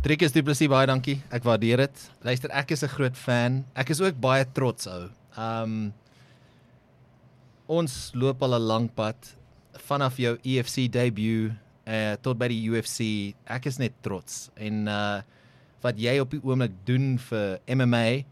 Trikus Du Plessis baie dankie. Ek waardeer dit. Luister, ek is 'n groot fan. Ek is ook baie trots ou. Um ons loop al 'n lang pad vanaf jou UFC debut uh tot by die UFC. Ek is net trots en uh wat jy op die oomblik doen vir MMA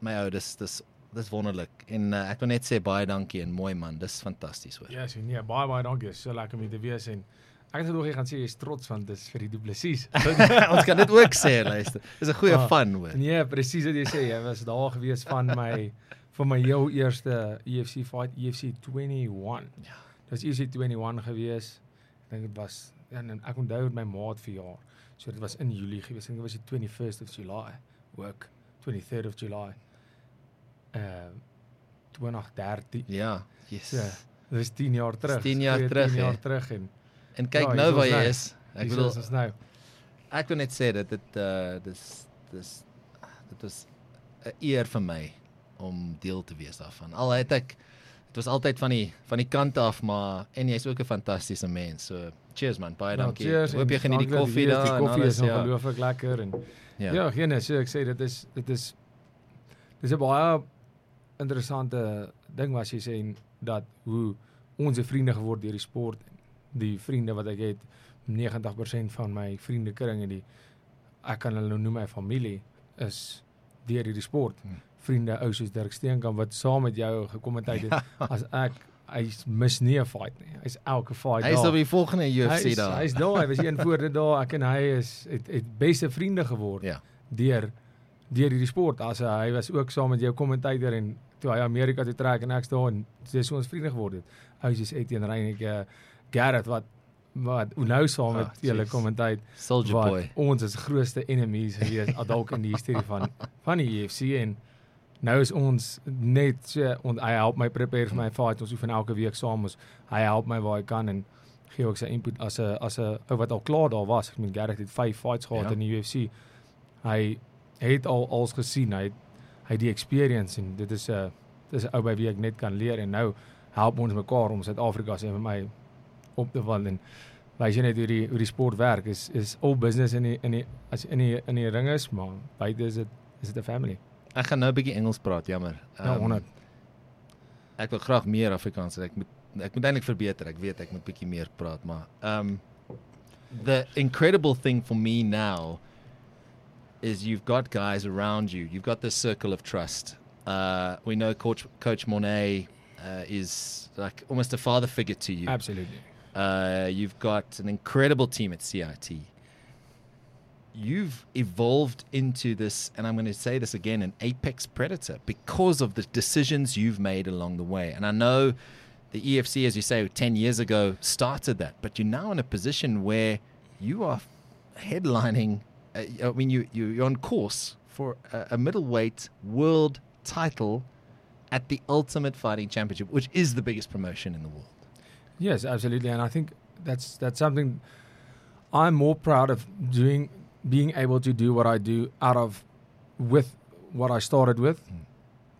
my ou dis dis dis wonderlik en uh, ek wil net sê baie dankie en mooi man. Dis fantasties hoor. Ja, so nee, baie baie dankie. So lekker om hier te wees en ek het nog nie gaan sê jy's trots want dis vir die Du Plessis. ons kan dit ook sê, luister. Dis 'n goeie Ah, van hoor. Nee, presies wat jy sê. Jy was daar gewees van my van my heel eerste UFC fight, E UFC 21. Ja. Dit was UFC 21 gewees. Ek dink dit was ja, en ek onthou met my maat verjaar. So dit was in Julie gewees. Ek dink dit was die 21st of July. Ook 23rd of July. Uh 2013. Ja. Yes. So, dit is 10 jaar terug. 10 jaar Goeie terug, 10 jaar hè. terug en En kyk Ja, nou waar jy nou. is. Ek bedoel is ons nou. ek wil net sê dat dit uh dis dis dit was 'n eer vir my om deel te wees daarvan. Al het ek dit was altyd van die van die kant af, maar en jy's ook 'n fantastiese mens. So cheers man, baie Ja, dankie. cheers Ek hoop en jy geniet die koffie daar Die koffie en is alles. Ja. ongelooflik lekker en Ja. Ja, geen nee, so ek sê dit is dit is dis 'n baie interessante ding wat jy sê en dat hoe ons 'n vriende geword deur die sport. Die vriende wat ek het, 90% van my vriendekring en die ek kan hulle nou noem my familie is deur hierdie sport. Hmm. Vriende ou soos Dirk Steenkamp wat saam met jou gekommenteer het as ek hy mis nie 'n fight nie. Hy's elke fight Hy is daar. op die volgende UFC daar. hy's daar, hy was een voor dit daar. Ek en hy is het, het beste vriende geword Ja. deur deur hierdie sport. As hy, hy was ook saam met jou kommentator en toe hy Amerika toe trek en ek's daar en dis so ons vriende geword het. Ou soos Etienne Reinig, Gareth wat wat nou saam met Ah, julle jeez. kommentaar Soldier wat boy. ons is grootste enemies gewees dalk in die historie van van die UFC en nou is ons net so en hy help my prepare vir my fight ons oefen elke week saam ons hy help my waar hy kan en gee ook sy input as 'n as 'n ou wat al klaar daar was ek meen Gareth het 5 fights gehad Ja. in die UFC hy het al als gesien hy het, hy het die experience en dit is 'n dis 'n ou by wie ek net kan leer en nou help ons mekaar om Suid-Afrika se my op te val en wys jy net hoe die hoe die sport werk is is all business in die in die as in die in die ring is maar buite is dit is dit 'n family. Ek gaan nou 'n bietjie Engels praat, jammer. Ja, Ehm, 100. Ek wil graag meer Afrikaans hê. Ek moet ek moet eintlik verbeter. Ek weet ek moet bietjie meer praat, maar um the incredible thing for me now is you've got guys around you. You've got this circle of trust. Uh we know coach coach Monet uh, is like almost a father figure to you. Absolutely. Uh, you've got an incredible team at CIT. You've evolved into this, and I'm going to say this again, an apex predator because of the decisions you've made along the way. And I know the EFC, as you say, 10 years ago started that, but you're now in a position where you are headlining. Uh, I mean, you, you, you're on course for a, a middleweight world title at the Ultimate Fighting Championship, which is the biggest promotion in the world. Yes, absolutely, and I think that's that's something I'm more proud of doing, being able to do what I do out of with what I started with, Mm.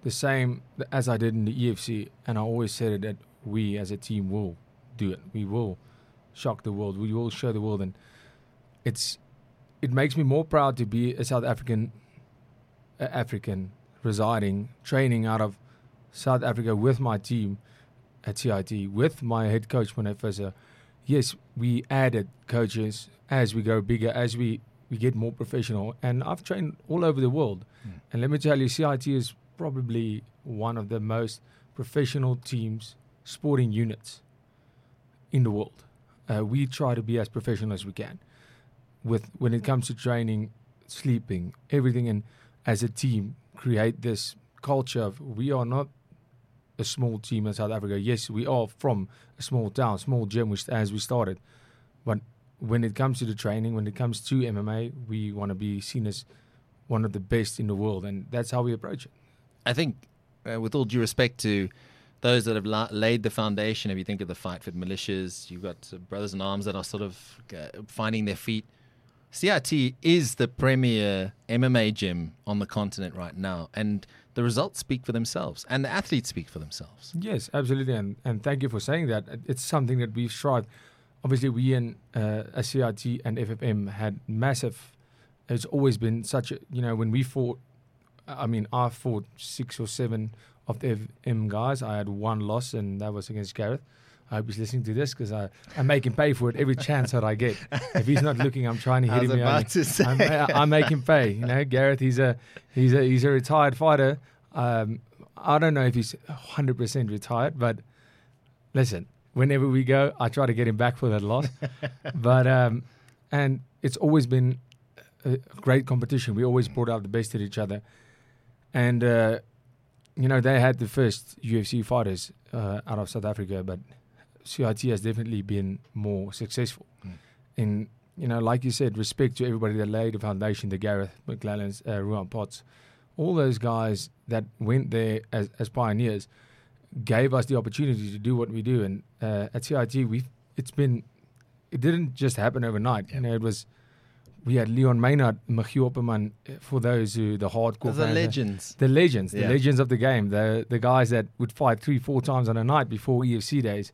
the same as I did in the EFC, and I always said it that we as a team will do it. We will shock the world. We will show the world, and it's it makes me more proud to be a South African, uh, African residing, training out of South Africa with my team at CIT with my head coach Morné Visser. Yes, we added coaches as we go bigger, as we, we get more professional. And I've trained all over the world. Mm. And let me tell you, CIT is probably one of the most professional teams, sporting units in the world. Uh, we try to be as professional as we can with when it comes to training, sleeping, everything, and as a team, create this culture of we are not a small team in South Africa. Yes, we are from a small town, small gym, which as we started. But when it comes to the training, when it comes to MMA, we want to be seen as one of the best in the world, and that's how we approach it. I think, uh, with all due respect to those that have la- laid the foundation, if you think of the fight for militias, you've got brothers in arms that are sort of uh, finding their feet. CIT is the premier MMA gym on the continent right now, and the results speak for themselves, and the athletes speak for themselves. Yes, absolutely, and and thank you for saying that. It's something that we've strived. Obviously, we in uh, CIT and FFM had massive it's always been such a you know when we fought. I mean, I fought six or seven of the M guys. I had one loss, and that was against Gareth. I hope he's listening to this because I, I make him pay for it every chance that I get. If he's not looking, I'm trying to I hit was him. about to say. I, I make him pay. You know, Gareth. He's a he's a he's a retired fighter. Um, I don't know if he's 100 percent retired, but listen, whenever we go, I try to get him back for that loss. but um, and it's always been a great competition. We always brought out the best in each other, and uh, you know they had the first UFC fighters uh, out of South Africa, but CIT has definitely been more successful. Mm. In you know, like you said, respect to everybody that laid the foundation, the Gareth McLellans, uh, Ruan Potts, all those guys that went there as, as pioneers gave us the opportunity to do what we do. And uh, at CIT, we it's been it didn't just happen overnight. You know, it was we had Leon Maynard, Michiel Opperman, uh, for those who the hardcore the fans, uh, legends. the legends, the legends of the game, the the guys that would fight three, four times on a night before EFC days,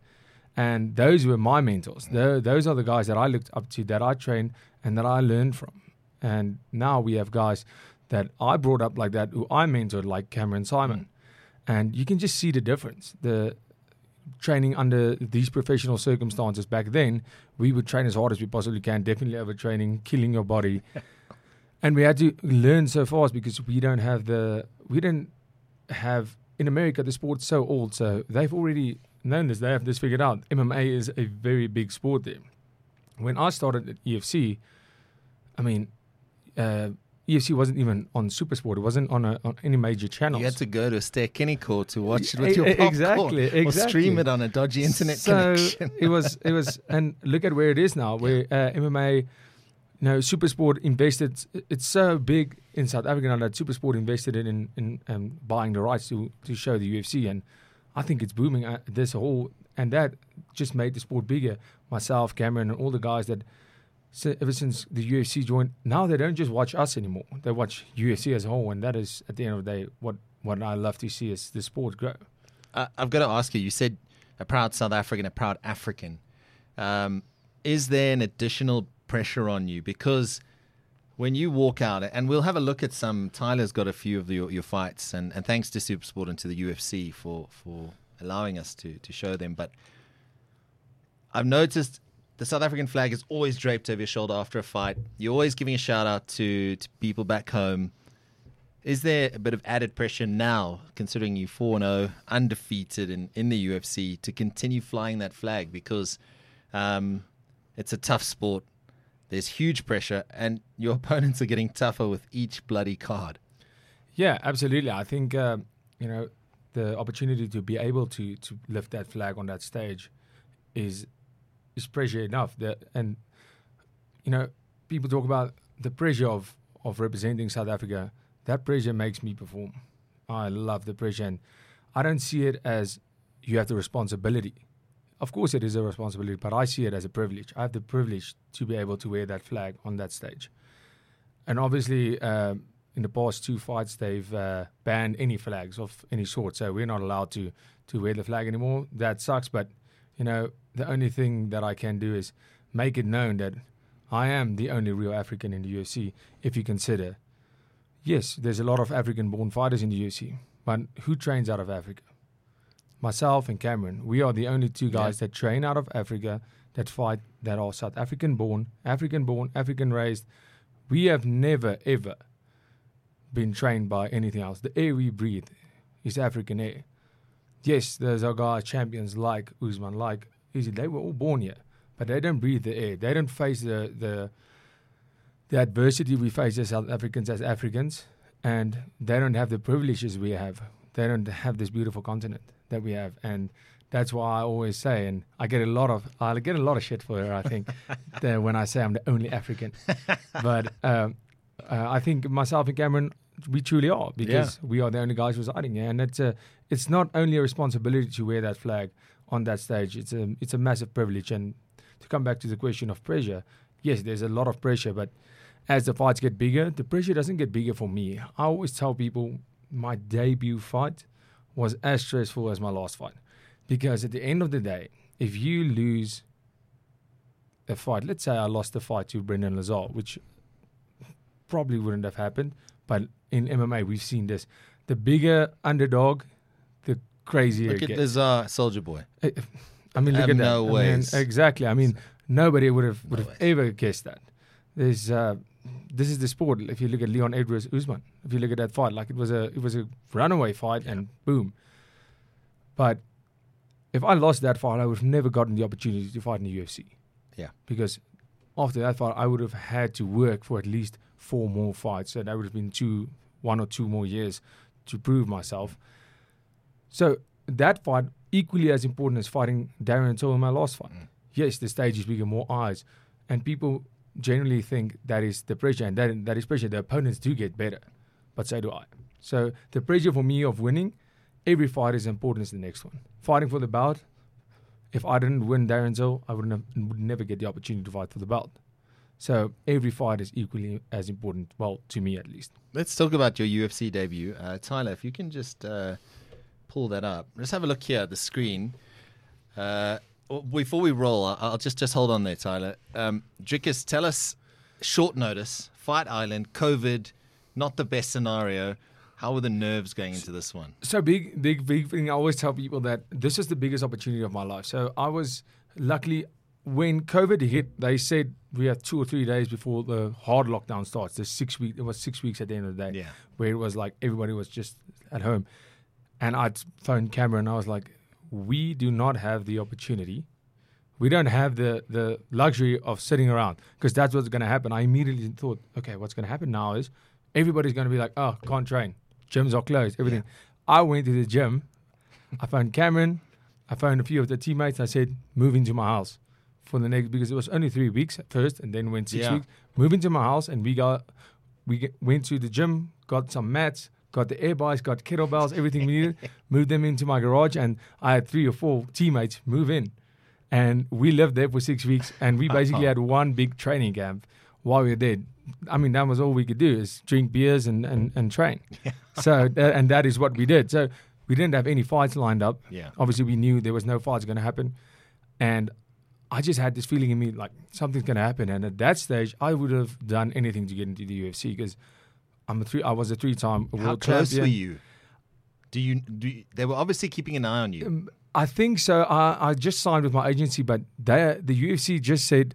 and those were my mentors. Mm. Tho- those are the guys that I looked up to, that I trained, and that I learned from. And now we have guys that I brought up like that, who I mentored, like Cameron Saaiman, mm. and you can just see the difference. The training under these professional circumstances back then, we would train as hard as we possibly can, definitely overtraining, killing your body. and we had to learn so fast because we don't have the we didn't have in America the sport's so old, so they've already known this, they have this figured out. MMA is a very big sport there. When I started at EFC, I mean, uh, EFC wasn't even on Supersport. It wasn't on, a, on any major channels. You had to go to a Ster-Kinekor to watch it with your popcorn, exactly, or stream it on a dodgy internet so connection. it was it was and look at where it is now where uh, MMA you know Supersport invested it's so big in South Africa now that Supersport invested in in, in um, buying the rights to to show the UFC and I think it's booming uh, this whole and that just made the sport bigger myself Cameron and all the guys that si- ever since the UFC joined now they don't just watch us anymore they watch UFC as a whole and that is at the end of the day what what I love to see is the sport grow Uh, I've got to ask you. You said a proud South African, a proud African. Um, is there an additional pressure on you because when you walk out, and we'll have a look at some. Tyler's got a few of your, your fights, and, and thanks to Supersport and to the UFC for for allowing us to to show them. But I've noticed the South African flag is always draped over your shoulder after a fight. You're always giving a shout out to, to people back home. Is there a bit of added pressure now, considering you 4 0, undefeated in, in the UFC, to continue flying that flag? Because um, it's a tough sport. There's huge pressure, and your opponents are getting tougher with each bloody card. Yeah, absolutely. I think uh, you know the opportunity to be able to to lift that flag on that stage is is pressure enough. That and you know people talk about the pressure of of representing South Africa. That pressure makes me perform. I love the pressure, and I don't see it as you have the responsibility. Of course, it is a responsibility, but I see it as a privilege. I have the privilege to be able to wear that flag on that stage. And obviously, um, in the past two fights, they've uh, banned any flags of any sort, so we're not allowed to to wear the flag anymore. That sucks, but you know, the only thing that I can do is make it known that I am the only real African in the UFC. If you consider, yes, there's a lot of African-born fighters in the UFC, but who trains out of Africa? Myself and Cameron, we are the only two guys that train out of Africa that fight that are South African born, African born, African raised. We have never ever been trained by anything else. The air we breathe is African air. Yes, there's our guys, champions like Usman, like Izzy. They were all born here, but they don't breathe the air. They don't face the the the adversity we face as South Africans as Africans, and they don't have the privileges we have. They don't have this beautiful continent that we have, and that's why I always say, and I get a lot of I get a lot of shit for it. I think that when I say I'm the only African, but um, uh, I think myself and Cameron, we truly are because we are the only guys residing here, and it's a it's not only a responsibility to wear that flag on that stage. It's a it's a massive privilege, and to come back to the question of pressure, yes, there's a lot of pressure, but as the fights get bigger, the pressure doesn't get bigger for me. I always tell people my debut fight was as stressful as my last fight. Because at the end of the day, if you lose a fight, let's say I lost the fight to Brendan Lazar, which probably wouldn't have happened. But in MMA, we've seen this. The bigger underdog, the crazier Look at. Lazar, Soldier Boy. I mean, look at that. no I mean, ways. exactly. I mean, nobody would have would No have ways. ever guessed that. There's uh, this is the sport. If you look at Leon Edwards Usman, if you look at that fight, like it was a it was a runaway fight, and boom. But if I lost that fight, I would have never gotten the opportunity to fight in the UFC. Yeah. Because after that fight, I would have had to work for at least four more fights, so that would have been two, one or two more years to prove myself. So that fight equally as important as fighting Darren Till in my last fight. Mm. Yes, the stage is bigger, more eyes, and people generally think that is the pressure, and that that is pressure. The opponents do get better, but so do I. So the pressure for me of winning every fight is important as the next one. Fighting for the belt. If I didn't win Darren Till, I wouldn't would never get the opportunity to fight for the belt. So every fight is equally as important. Well, to me at least. Let's talk about your UFC debut. Uh, Tyler, if you can just uh, pull that up. Let's have a look here at the screen. Uh, w- before we roll, I'll just, just hold on there, Tyler. Um, Dricus, tell us short notice, Fight Island, COVID, not the best scenario. How were the nerves going into this one? so big, big, big thing. I always tell people that this is the biggest opportunity of my life. So I was luckily when COVID hit, they said we have two or three days before the hard lockdown starts. The six week, it was six weeks at the end of the day, Yeah. where it was like everybody was just at home, and I'd phoned Cameron. And I was like, we do not have the opportunity. We don't have the the luxury of sitting around because that's what's going to happen. I immediately thought, okay, what's going to happen now is everybody's going to be like, oh, can't train, gyms are closed, everything. I went to the gym. I found Cameron. I found a few of the teammates. I said, move into my house for the next because it was only three weeks at first, and then went six Yeah. weeks. Move into my house, and we got we get, went to the gym, got some mats, got the air bikes, got kettlebells, everything we needed. moved them into my garage, and I had three or four teammates move in, and we lived there for six weeks, and we basically had one big training camp while we were there. I mean, that was all we could do is drink beers and and, and train. so tha- and that is what we did. So we didn't have any fights lined up. Yeah. Obviously, we knew there was no fights going to happen, and I just had this feeling in me like something's going to happen. And at that stage, I would have done anything to get into the UFC because I'm a three. I was a three-time world How close champion. were you? Do you, do you? They were obviously keeping an eye on you. Um, I think so. I, I just signed with my agency, but they, the UFC just said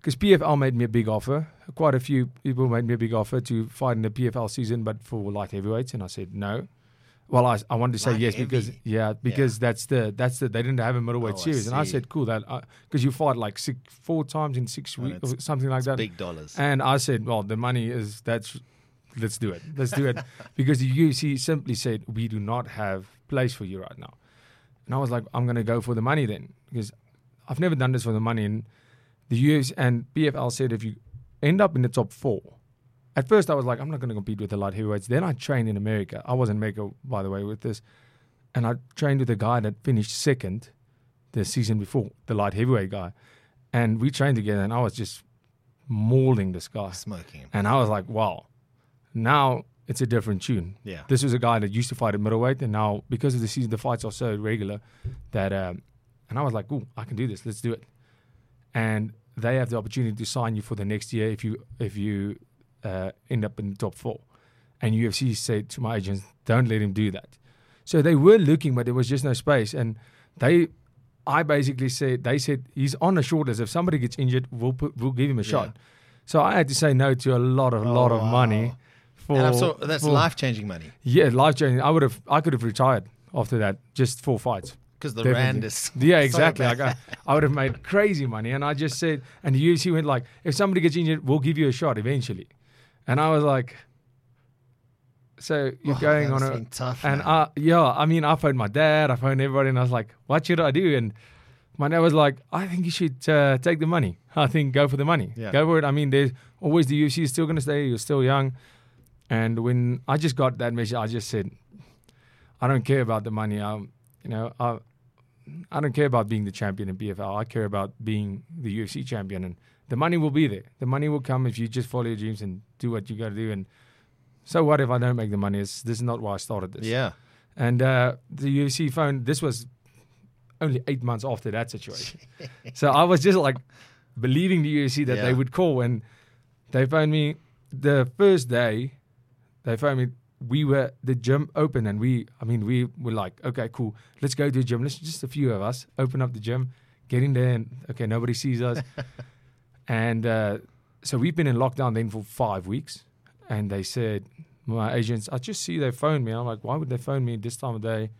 because PFL made me a big offer. Quite a few people made me a big offer to fight in the PFL season, but for light heavyweights, and I said no. Well, I, I wanted to say yes because yeah, because that's the that's the they didn't have a middleweight Oh, I series, and I said cool that because you fight like six four times in six weeks or something like that. Big dollars. And I said, well, the money is that's let's do it. Let's do it because the UFC simply said we do not have place for you right now. And I was like, I'm going to go for the money then because I've never done this for the money. And the UFC and PFL said if you end up in the top four. At first, I was like, I'm not going to compete with the light heavyweights. Then I trained in America. I was in America, by the way, with this. And I trained with a guy that finished second the season before, the light heavyweight guy. And we trained together, and I was just mauling this guy. Smoking. And I was like, wow, now it's a different tune. Yeah. This was a guy that used to fight at middleweight, and now because of the season, the fights are so regular that, um, and I was like, "Ooh, I can do this. Let's do it." And they have the opportunity to sign you for the next year if you if you uh, end up in the top four. And UFC said to my agents, "Don't let him do that." So they were looking, but there was just no space, and they. I basically said they said he's on the short list. If somebody gets injured, we'll put we'll give him a shot. So I had to say no to a lot of Oh, lot of wow. money. For, and I'm so, that's for- life changing money Yeah, life changing. I would have I could have retired after that, just four fights. because the Definitely. rand is. Yeah, exactly. like I, I would have made crazy money, and I just said, and the UFC went like, if somebody gets injured, we'll give you a shot eventually, and I was like, so you're Oh, going on a tough. and man. I, yeah, I mean, I phoned my dad, I phoned everybody, and I was like, what should I do? And my dad was like, I think you should uh, take the money. I think go for the money. Yeah. Go for it. I mean, there's always the UFC is still going to stay. You're still young. And when I just got that message, I just said, I don't care about the money. I, you know, I, I don't care about being the champion in PFL. I care about being the UFC champion, and the money will be there. The money will come if you just follow your dreams and do what you got to do. And so what if I don't make the money? It's, this is not why I started this. yeah. And uh, the UFC phone, this was only eight months after that situation. so I was just like believing the UFC that Yeah. they would call. And they phoned me. the first day, they phoned me. We were the gym open, and we, I mean, we were like, okay, cool, let's go to the gym. Let's just a few of us open up the gym, get in there, and okay, nobody sees us. and uh, so we've been in lockdown then for five weeks, and they said my agents, I just see they phoned me. I'm like, why would they phone me this time of day,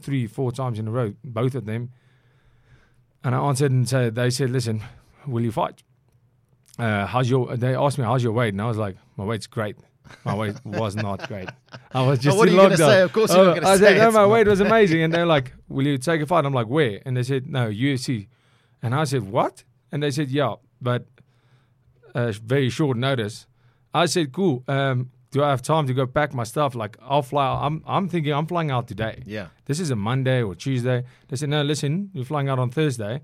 three, four times in a row, both of them? And I answered and said, they said, listen, will you fight? Uh, how's your? They asked me how's your weight, and I was like, my weight's great. My weight was not great. I was just But what are you going to say? Of course, you're Oh, not going I said, no, my weight was amazing. And they're like, will you take a fight? I'm like, where? And they said, no, UFC. And I said, what? And they said, yeah, but uh, very short notice. I said, cool. Um, do I have time to go pack my stuff? Like, I'll fly. Out. I'm, I'm thinking I'm flying out today. Yeah. This is a Monday or Tuesday. They said, no, listen, you're flying out on Thursday.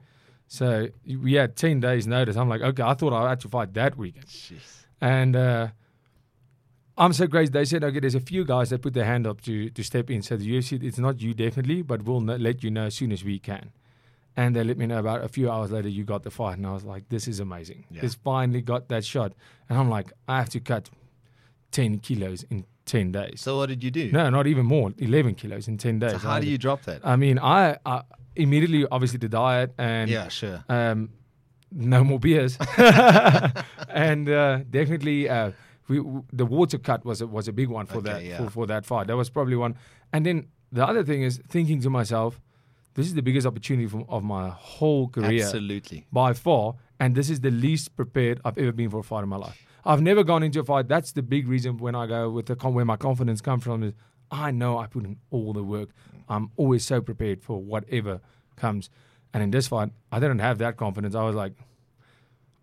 So we had 10 days notice. I'm like, okay, I thought I had to fight that weekend. Jeez. And uh, I'm so grateful. They said, okay, there's a few guys that put their hand up to to step in. So the UFC, it's not you definitely, but we'll let you know as soon as we can. And they let me know about a few hours later, you got the fight. And I was like, this is amazing. Yeah. This finally got that shot. And I'm like, I have to cut 10 kilos in 10 days. So what did you do? no, not even more, 11 kilos in 10 days. So how do you drop that? I mean, I, I immediately, obviously, the diet and yeah, sure. um, no more beers, and uh, definitely uh, we, the water cut was a, was a big one for Okay, that yeah. for, for that fight. That was probably one. And then the other thing is thinking to myself, this is the biggest opportunity from, of my whole career Absolutely. by far, and this is the least prepared I've ever been for a fight in my life. I've never gone into a fight. That's the big reason when I go with the con- where my confidence comes from is I know I put in all the work. I'm always so prepared for whatever comes. And in this fight, I didn't have that confidence. I was like,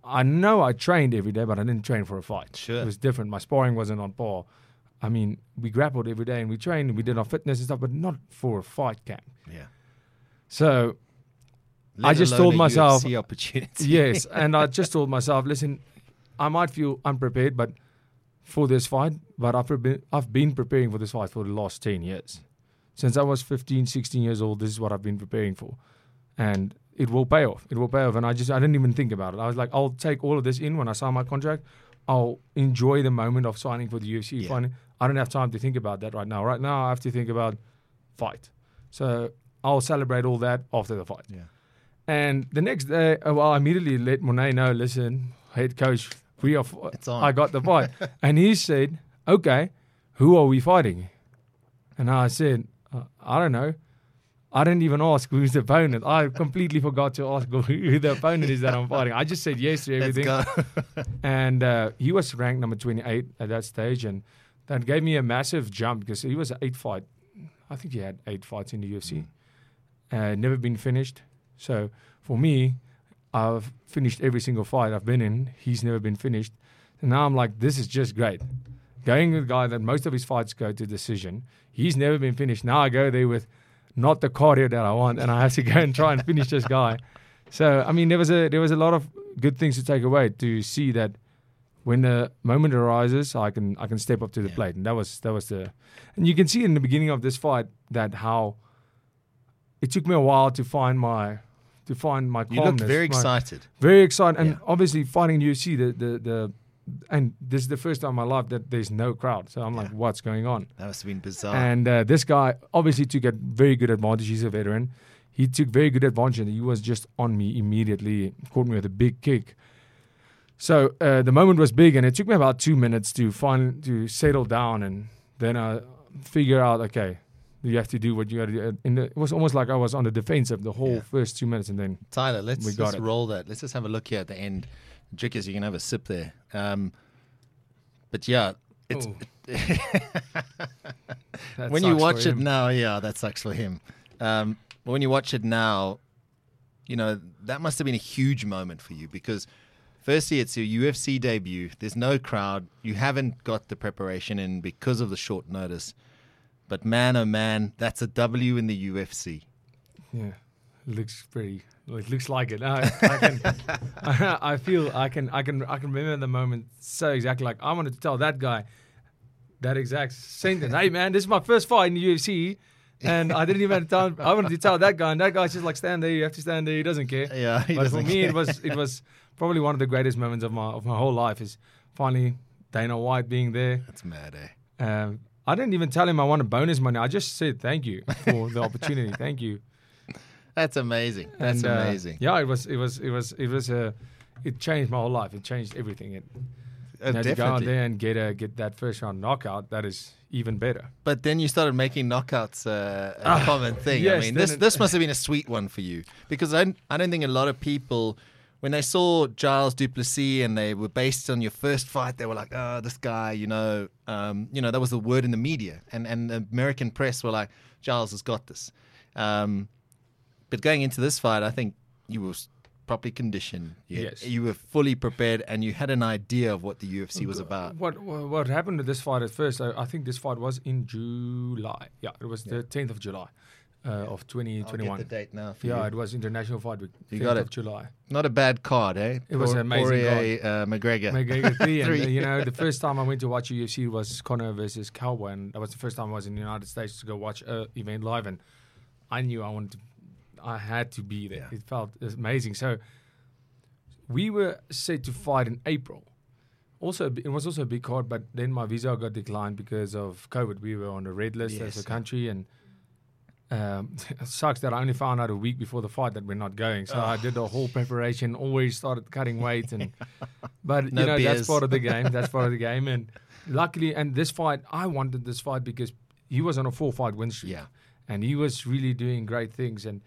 I know I trained every day, but I didn't train for a fight. Sure. It was different. My sparring wasn't on par. I mean, we grappled every day and we trained and we did our fitness and stuff, but not for a fight camp. Yeah. So I just told myself- UFC opportunity. yes, and I just told myself, listen, I might feel unprepared, but for this fight, but I've been I've been preparing for this fight for the last ten years. Since I was 15, 16 years old, this is what I've been preparing for, and it will pay off. It will pay off, and I just I didn't even think about it. I was like, I'll take all of this in when I sign my contract. I'll enjoy the moment of signing for the UFC. Yeah. Finally, I don't have time to think about that right now. Right now, I have to think about fight. So I'll celebrate all that after the fight. Yeah. And the next day, uh, well, I immediately let Morné know, listen, head coach, we are. It's on. I got the fight, and he said, "Okay, who are we fighting?" And I said, uh, "I don't know." I didn't even ask who's the opponent. I completely forgot to ask who the opponent is that I'm fighting. I just said yes to everything. And uh, he was ranked number 28 at that stage, and that gave me a massive jump because he was an eight fight. I think he had eight fights in the UFC. Uh, never been finished. So for me, I've finished every single fight I've been in. He's never been finished. And now I'm like, this is just great. Going with a guy that most of his fights go to decision. He's never been finished. Now I go there with not the cardio that I want, and I have to go and try and finish this guy. So I mean, there was a there was a lot of good things to take away to see that when the moment arises, I can I can step up to the Yeah. plate, and that was that was the, and you can see in the beginning of this fight that how it took me a while to find my to find my You calmness. looked very my- excited. very excited, and Yeah. obviously fighting UFC, the the the, and this is the first time in my life that there's no crowd. So I'm like, what's going on? That must have been bizarre. And uh, this guy obviously took a very good advantage. He's a veteran. He took very good advantage. and He was just on me immediately, caught me with a big kick. So uh, the moment was big, and it took me about two minutes to find to settle down, and then I figure out, okay, you have to do what you got to do. And it was almost like I was on the defensive the whole Yeah. first two minutes, and then Tyler, let's, let's roll that. Let's just have a look here at the end. Dricus, you can have a sip there. Um, but yeah, it's when you watch it him. now, yeah, that sucks for him. Um, but when you watch it now, you know that must have been a huge moment for you because, firstly, it's your UFC debut. There's no crowd. You haven't got the preparation in because of the short notice. But man, oh man, that's a W in the UFC. Yeah, looks pretty. It looks like it. I, I can. I, I feel. I can. I can. I can remember the moment so exactly. Like I wanted to tell that guy that exact sentence. hey man, this is my first fight in the UFC, and I didn't even tell. I wanted to tell that guy, and that guy's just like stand there. You have to stand there. He doesn't care. Yeah, he but for me, care. it was. It was probably one of the greatest moments of my of my whole life. Is finally Dana White being there. That's mad, eh? Um, I didn't even tell him I wanted bonus money. I just said thank you for the opportunity. Thank you. That's amazing. That's And, uh, amazing. yeah, it was. It was. It was. It was a. It changed my whole life. It changed everything. It, Uh, you know, to go out there and get a get that first round knockout. That is even better. But then you started making knockouts uh, a Ah, common thing. I mean, this it- this must have been a sweet one for you because I I don't think a lot of people. When they saw Giles Duplessis and they were based on your first fight, they were like, "Oh, this guy, you know, um, you know, that was the word in the media, and and the American press were like, Giles has got this." Um, but going into this fight, I think you were properly conditioned. You, Yes. you were fully prepared, and you had an idea of what the UFC was about. What what happened to this fight at first? I, I think this fight was in July. Yeah, it was the tenth of July uh, of 2021. I'll get the date now. Yeah, you. it was International Fight Week. You 10th got of. July. Not a bad card, eh? It was Por- an amazing Poirier, uh, McGregor. McGregor three, and uh, you know the first time I went to watch UFC was Conor versus Cowboy, and that was the first time I was in the United States to go watch a event live, and I knew I wanted, to, I had to be there. Yeah. It felt amazing. So we were set to fight in April. Also, it was also a big card, but then my visa got declined because of COVID. We were on the red list Yes, as a country, and um, it sucks that I only found out a week before the fight that we're not going. So I did the whole preparation. Always started cutting weight, and but No you know beers. that's part of the game. That's part of the game, and luckily, and this fight, I wanted this fight because he was on a four fight win streak, Yeah. and he was really doing great things. And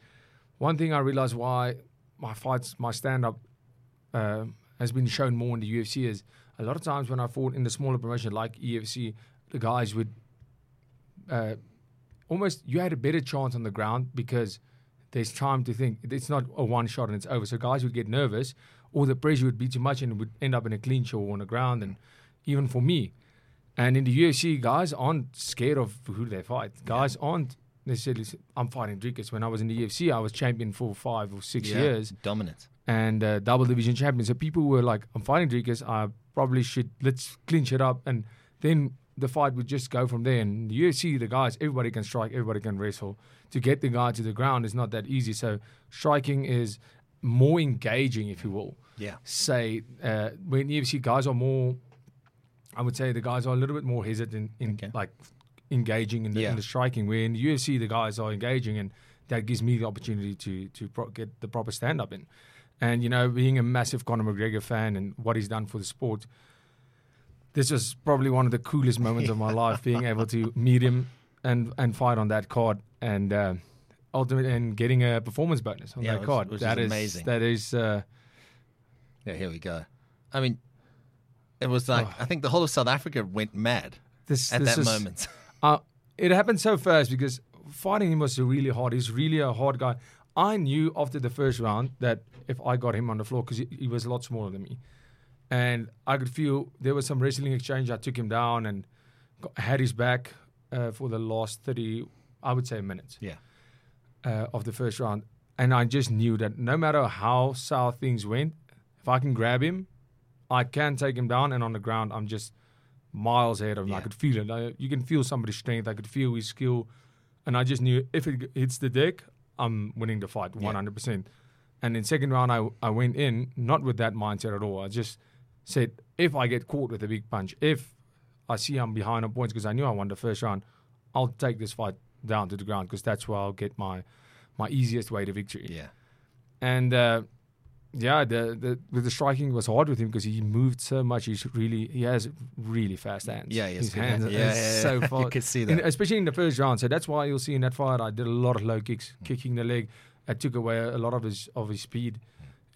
one thing I realized why my fights, my stand up, uh, has been shown more in the UFC is a lot of times when I fought in the smaller promotion like EFC, the guys would uh, almost you had a better chance on the ground because there's time to think. It's not a one shot and it's over. So guys would get nervous, or the pressure would be too much and it would end up in a clean show on the ground. And even for me, and in the UFC, guys aren't scared of who they fight. Guys aren't necessarily. I'm fighting Dricus. When I was in the UFC, I was champion for five or six Yeah, years Dominant. and uh, double division champion. So people were like, "I'm fighting Dricus. I probably should let's clinch it up." And then the fight would just go from there. And the UFC, the guys, everybody can strike, everybody can wrestle. To get the guy to the ground is not that easy. So striking is more engaging, if you will. Yeah. Say uh, when UFC guys are more, I would say the guys are a little bit more hesitant in Okay. like engaging in the, Yeah. in the striking. Where in the UFC the guys are engaging, and that gives me the opportunity to to pro- get the proper stand up in. And you know, being a massive Conor McGregor fan and what he's done for the sport, this was probably one of the coolest moments of my life. Being able to meet him and and fight on that card, and uh, ultimately and getting a performance bonus on Yeah, that which- card. which is That is amazing. That is. Uh, Yeah, here we go. I mean, it was like Oh. I think the whole of South Africa went mad this at this that is, moment. Uh, it happened so fast because fighting him was really hard. He's really a hard guy. I knew after the first round that if I got him on the floor because he, he was a lot smaller than me, and I could feel there was some wrestling exchange. I took him down and got, had his back uh, for the last thirty, I would say, minutes Yeah. uh, of the first round, and I just knew that no matter how south things went, if I can grab him, I can take him down, and on the ground, I'm just miles ahead of him. I could feel it. I, you can feel somebody's strength. I could feel his skill, and I just knew if it hits the deck, I'm winning the fight 100. percent And in second round, I I went in not with that mindset at all. I just said if I get caught with a big punch, if I see I'm behind on points because I knew I won the first round, I'll take this fight down to the ground because that's where I'll get my my easiest way to victory. Yeah. And uh, yeah, the, the with the striking was hard with him because he moved so much. He's really he has really fast hands. Yeah, he has his hands hands. are Yeah, yeah, so yeah. fast. You could see In- that. especially in the first round. So that's why you'll see in that fight I did a lot of low kicks, Mm. kicking the leg. I took away a lot of his of his speed.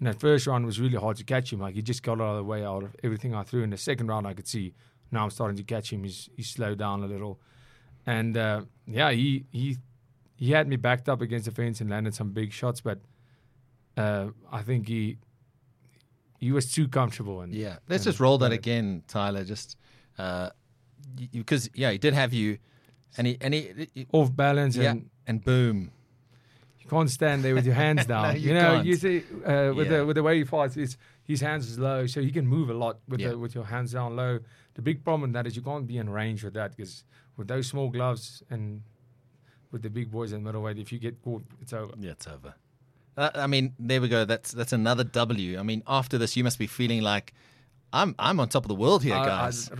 In that first round was really hard to catch him. Like he just got out of the way out of everything I threw. In the second round I could see now I'm starting to catch him. He's he slowed down a little. And uh, yeah, he he he had me backed up against the fence and landed some big shots, but uh, I think he he was too comfortable and Yeah. Let's and just roll that again, Tyler. Just uh, because yeah, he did have you, and he and he, he- off balance yeah, and and boom. you can't stand there with your hands down. you you, know, can't. you see uh, with Yeah. the with the way he fights, it's, his hands is low, so he can move a lot with Yeah. the, with your hands down low. The big problem with that is you can't be in range with that because with those small gloves and with the big boys in middleweight, if you get caught, it's over. Yeah, it's over. Uh, I mean, there we go. That's that's another W. I mean, after this, you must be feeling like I'm I'm on top of the world here, I- I- guys.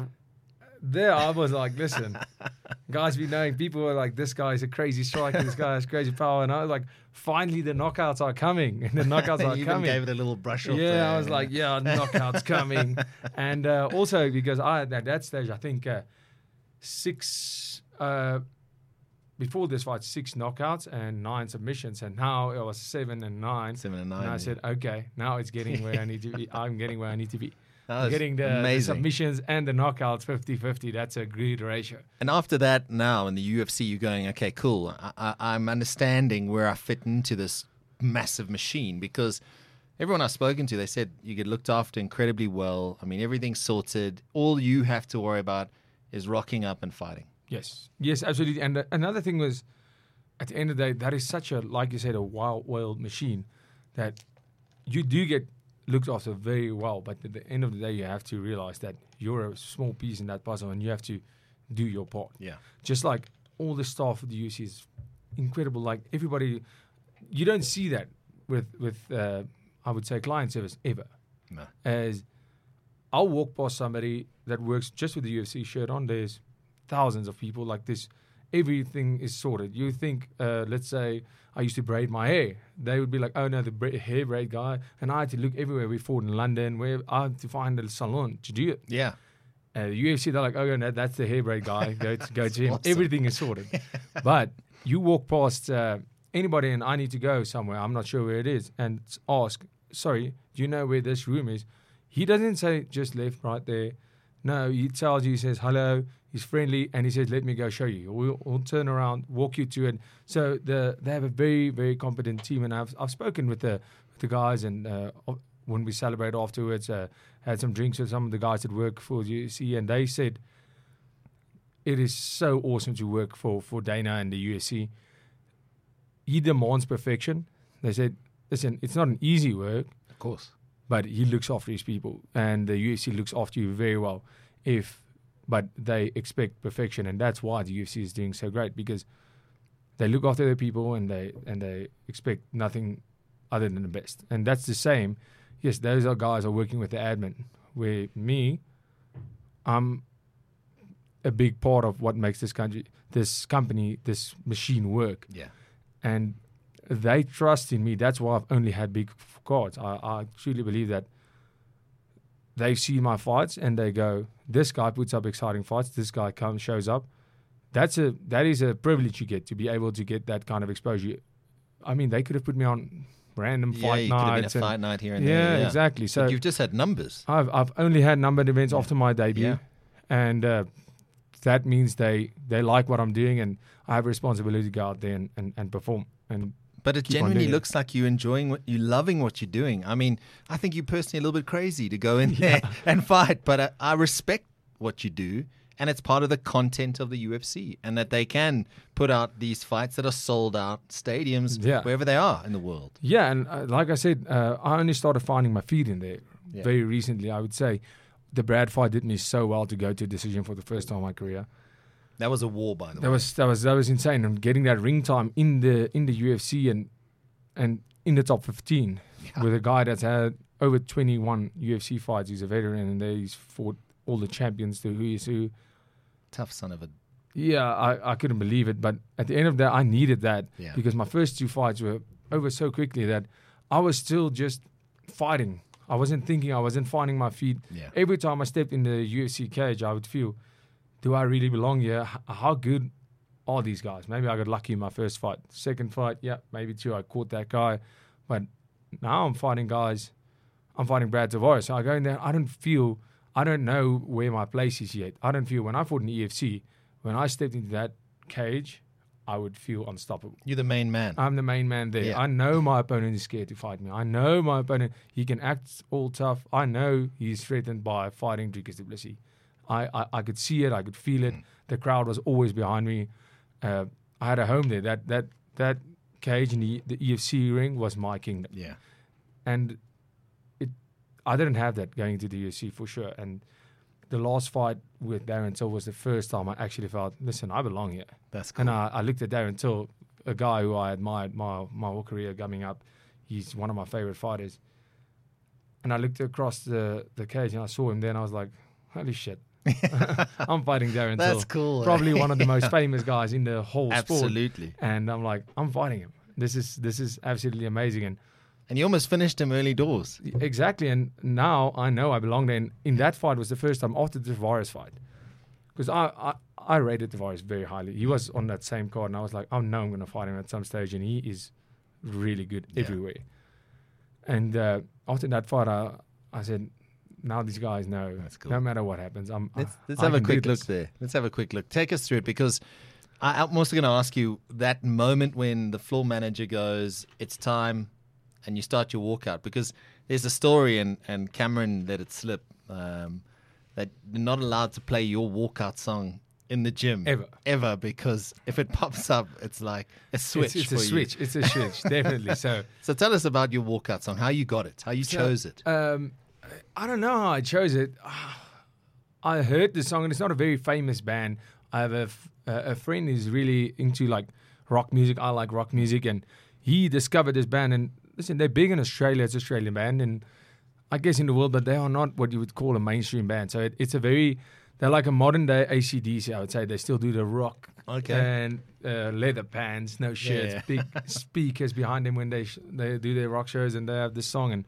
there I was like, listen, guys be knowing people were like, this guy's a crazy striker, this guy has crazy power. And I was like, finally the knockouts are coming. And the knockouts you are even coming. gave it a little brush off. yeah, there. I was like, yeah, knockouts coming. And uh, also because I at that stage, I think uh, six uh, before this fight, six knockouts and nine submissions, and now it was seven and nine. seven and nine. And I yeah. said, okay, now it's getting where I need to be. I'm getting where I need to be. Getting the, the submissions and the knockouts 50-50. That's a great ratio. And after that, now in the UFC, you're going, okay, cool. I, I, I'm understanding where I fit into this massive machine because everyone I've spoken to, they said you get looked after incredibly well. I mean, everything's sorted. All you have to worry about is rocking up and fighting. Yes, yes, absolutely. And uh, another thing was, at the end of the day, that is such a like you said, a wild, wild machine that you do get looked after very well. But at the end of the day, you have to realize that you're a small piece in that puzzle, and you have to do your part. Yeah. Just like all the staff of the UC is incredible. Like everybody, you don't see that with with uh, I would say client service ever. No. As I'll walk past somebody that works just with the UFC shirt on. There's thousands of people like this. Everything is sorted. You think, uh, let's say, I used to braid my hair. They would be like, "Oh no, the bra- hair braid guy," and I had to look everywhere. We fought in London, where I had to find a salon to do it. Yeah. Uh, the UFC, they're like, "Oh no, that's the hair braid guy. Go to, go to him." awesome. Everything is sorted. but you walk past uh, anybody, and I need to go somewhere. I'm not sure where it is, and ask, "Sorry, do you know where this room is?" He doesn't say just left, right there. No, he tells you, he says hello, he's friendly, and he says, "Let me go show you." We'll, we'll turn around, walk you to it. So the they have a very very competent team, and I've I've spoken with the with the guys, and uh, when we celebrate afterwards, uh, had some drinks with some of the guys that work for UFC, and they said it is so awesome to work for for Dana and the UFC. He demands perfection. They said, "Listen, it's not an easy work." Of course. but he looks after his people, and the UFC looks after you very well. If, but they expect perfection, and that's why the UFC is doing so great because they look after their people and they and they expect nothing other than the best, and that's the same. Yes, those are guys are working with the admin. Where me, I'm a big part of what makes this country, this company, this machine work Yeah. and they trust in me. That's why I've only had big cards. I, I truly believe that they see my fights and they go, "This guy puts up exciting fights. This guy comes, shows up." That's a that is a privilege you get to be able to get that kind of exposure. I mean, they could have put me on random Yeah, fight you could have been a nights. and- fight night here and yeah, there. Yeah, exactly. So But you've just had numbers. I've I've only had numbered events after my debut, Yeah. and uh, that means they they like what I'm doing, and I have a responsibility to go out there and, and, and perform. And But it genuinely doing it. looks like you're enjoying what you're loving what you're doing. I mean, I think you're personally a little bit crazy to go in there and fight, but I, I respect what you do, and it's part of the content of the UFC, and that they can put out these fights that are sold out stadiums Yeah. wherever they are in the world. Yeah, and uh, like I said, uh, I only started finding my feet in there Yeah. very recently. I would say the Brad fight did me so well to go to a decision for the first time in my career. That was a war, by the That way. was that was that was insane. And getting that ring time in the in the UFC and and in the top fifteen Yeah. with a guy that's had over twenty one UFC fights. He's a veteran and he's fought all the champions, the who is who. Tough son of a. Yeah, I, I couldn't believe it. But at the end of that, I needed that Yeah. because my first two fights were over so quickly that I was still just fighting. I wasn't thinking. I wasn't finding my feet. Yeah. Every time I stepped in the UFC cage, I would feel, do I really belong here? How good are these guys? Maybe I got lucky in my first fight. Second fight, yeah, maybe two. I caught that guy. But now I'm fighting guys. I'm fighting Brad Tavares. So I go in there. I don't feel. I don't know where my place is yet. I don't feel when I fought in the EFC. When I stepped into that cage, I would feel unstoppable. You're the main man. I'm the main man there. Yeah. I know my opponent is scared to fight me. I know my opponent, he can act all tough. I know he's threatened by fighting Dricus Duplessis. I, I, I could see it. I could feel it. The crowd was always behind me. Uh, I had a home there. That that that cage in the, the EFC ring was my kingdom. yeah. And it, I didn't have that going into the UFC for sure. And the last fight with Darren Till was the first time I actually felt, listen, I belong here. That's cool. And I, I looked at Darren Till, a guy who I admired my my whole career coming up. He's one of my favorite fighters. and I looked across the the cage and I saw him there, and I was like, "Holy shit, I'm fighting Darren That's Till, cool. eh? probably one of the most famous guys in the whole sport." Absolutely. And I'm like, "I'm fighting him. This is this is absolutely amazing." And And you almost finished him early doors. exactly, and now I know I belong there. And in that fight was the first time after the Tavares fight, because I, I I rated Tavares very highly. He was on that same card, and I was like, "Oh no, I'm going to fight him at some stage," and he is really good Yeah. everywhere. And uh, after that fight, I, I said, now these guys know. That's cool. No matter what happens, I'm. Let's, let's I have a quick look there. Let's have a quick look. Take us through it because I, I'm also going to ask you that moment when the floor manager goes, "It's time," and you start your walkout because there's a story and and Cameron let it slip um, that you're not allowed to play your walkout song in the gym Ever. ever because if it pops up, it's like a switch It's, it's a you. switch. It's a switch, definitely. So So tell us about your walkout song. How you got it? How you So, chose it? Um, I don't know how I chose it. I heard the song, and it's not a very famous band. I have a, f- a friend who's really into like rock music. I like rock music, and he discovered this band. And listen, they're big in Australia. It's an Australian band, and I guess in the world, but they are not what you would call a mainstream band. So it, it's a very they're like a modern day ACDC. I would say they still do the rock Okay. and uh, leather pants, no shirts, yeah. big speakers behind them when they sh- they do their rock shows, and they have this song, and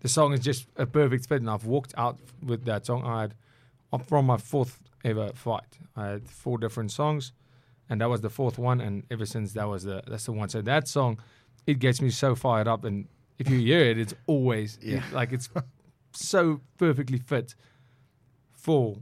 the song is just a perfect fit. And I've walked out with that song. I had up from my fourth ever fight. I had four different songs, and that was the fourth one. And ever since that was the that's the one. So that song, it gets me so fired up. And if you hear it, it's always Yeah. it- like it's so perfectly fit for